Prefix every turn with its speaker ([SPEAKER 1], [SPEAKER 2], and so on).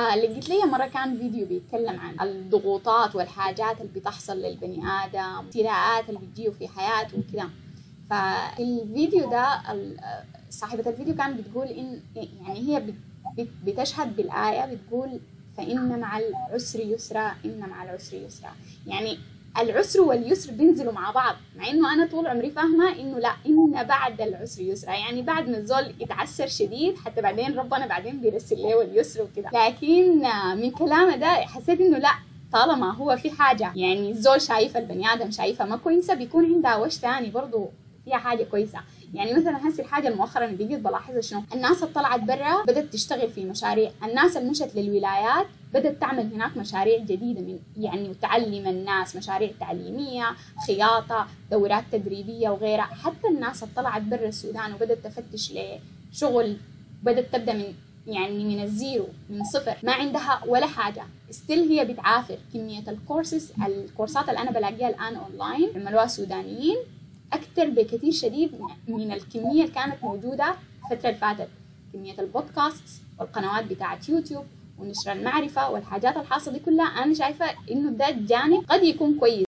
[SPEAKER 1] آه، لقيت لي مرة كان فيديو بيتكلم عن الضغوطات والحاجات اللي بتحصل للبني آدم الابتلاءات اللي بتجيه في حياته وكذا. ففي الفيديو ده صاحبة الفيديو كانت بتقول إن يعني هي بت- بت- بتشهد بالآية بتقول فإن مع العسر يسرا إن مع العسر يسرا. يعني العسر واليسر بينزلوا مع بعض مع إنه أنا طول عمري فاهمة إنه لأ ان بعد العسر يسرا يعني بعد ما الزول يتعسر شديد حتى بعدين ربنا بعدين بيرسل له اليسر وكده. لكن من كلامه ده حسيت إنه لأ طالما هو في حاجة يعني الزول شايفه البني آدم شايفها ما كويسة بيكون عندها وش تاني برضه فيها حاجة كويسة. يعني مثلا هسه الحاجة المؤخرا اللي بقيت بلاحظها شنو؟ الناس اللي طلعت برا بدأت تشتغل في مشاريع الناس اللي مشت للولايات بدأت تعمل هناك مشاريع جديدة من يعني تعلم الناس مشاريع تعليمية خياطة دورات تدريبية وغيرها. حتى الناس طلعت برا السودان وبدأت تفتش لشغل بدأت تبدأ من يعني من ال zero من صفر. ما عندها ولا حاجة. still هي بتعافر. كمية الكورسز الكورسات اللي أنا بلاقيها الآن اونلاين عملوها سودانيين أكثر بكثير شديد من الكمية اللي كانت موجودة الفترة اللي فاتت. كمية البودكاست والقنوات بتاعت يوتيوب ونشر المعرفه والحاجات الحاصلة دي كلها أنا شايفة إنه ده جانب قد يكون كويس.